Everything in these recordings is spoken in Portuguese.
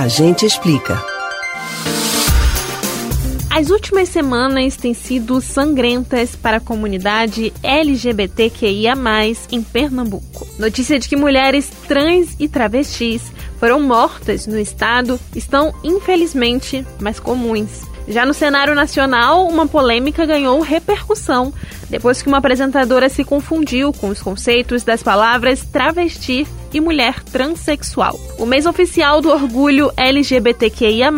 A gente explica. As últimas semanas têm sido sangrentas para a comunidade LGBTQIA, em Pernambuco. Notícia de que mulheres trans e travestis foram mortas no estado estão, infelizmente, mais comuns. Já no cenário nacional, uma polêmica ganhou repercussão depois que uma apresentadora se confundiu com os conceitos das palavras travesti e mulher transexual. O mês oficial do orgulho LGBTQIA,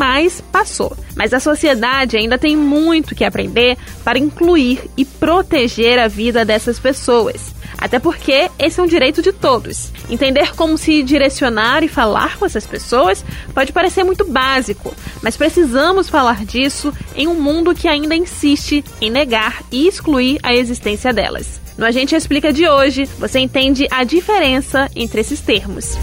passou, mas a sociedade ainda tem muito que aprender para incluir e proteger a vida dessas pessoas. Até porque esse é um direito de todos. Entender como se direcionar e falar com essas pessoas pode parecer muito básico, mas precisamos falar disso em um mundo que ainda insiste em negar e excluir a existência delas. No A Gente Explica de hoje, você entende a diferença entre esses termos.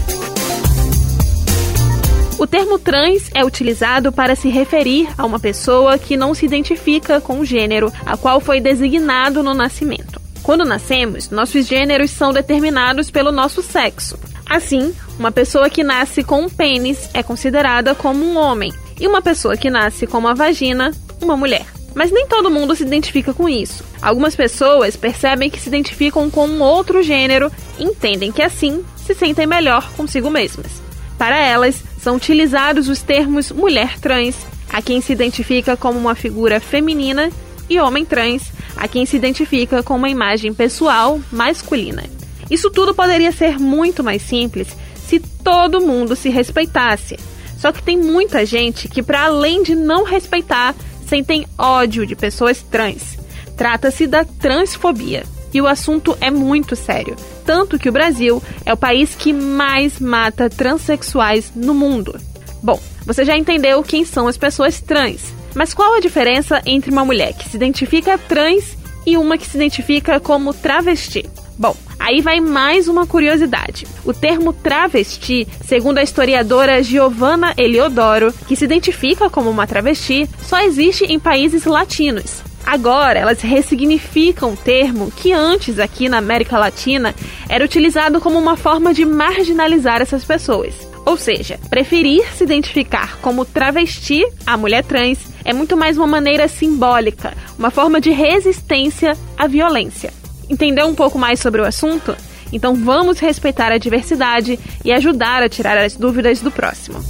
O termo trans é utilizado para se referir a uma pessoa que não se identifica com o gênero a qual foi designado no nascimento. Quando nascemos, nossos gêneros são determinados pelo nosso sexo. Assim, uma pessoa que nasce com um pênis é considerada como um homem, e uma pessoa que nasce com uma vagina, uma mulher. Mas nem todo mundo se identifica com isso. Algumas pessoas percebem que se identificam com um outro gênero e entendem que assim se sentem melhor consigo mesmas. Para elas, são utilizados os termos mulher trans, a quem se identifica como uma figura feminina, e homem trans, a quem se identifica com uma imagem pessoal masculina. Isso tudo poderia ser muito mais simples se todo mundo se respeitasse. Só que tem muita gente que, para além de não respeitar, sentem ódio de pessoas trans. Trata-se da transfobia. E o assunto é muito sério. Tanto que o Brasil é o país que mais mata transexuais no mundo. Bom, você já entendeu quem são as pessoas trans. Mas qual a diferença entre uma mulher que se identifica trans e uma que se identifica como travesti? Bom, aí vai mais uma curiosidade. O termo travesti, segundo a historiadora Giovanna Eliodoro, que se identifica como uma travesti, só existe em países latinos. Agora, elas ressignificam o termo que antes aqui na América Latina era utilizado como uma forma de marginalizar essas pessoas. Ou seja, preferir se identificar como travesti a mulher trans é muito mais uma maneira simbólica, uma forma de resistência à violência. Entendeu um pouco mais sobre o assunto? Então vamos respeitar a diversidade e ajudar a tirar as dúvidas do próximo.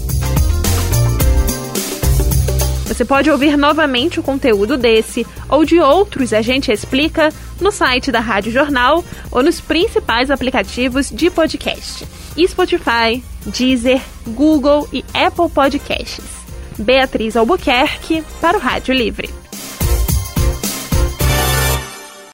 Você pode ouvir novamente o conteúdo desse ou de outros A Gente Explica no site da Rádio Jornal ou nos principais aplicativos de podcast: Spotify, Deezer, Google e Apple Podcasts. Beatriz Albuquerque para o Rádio Livre.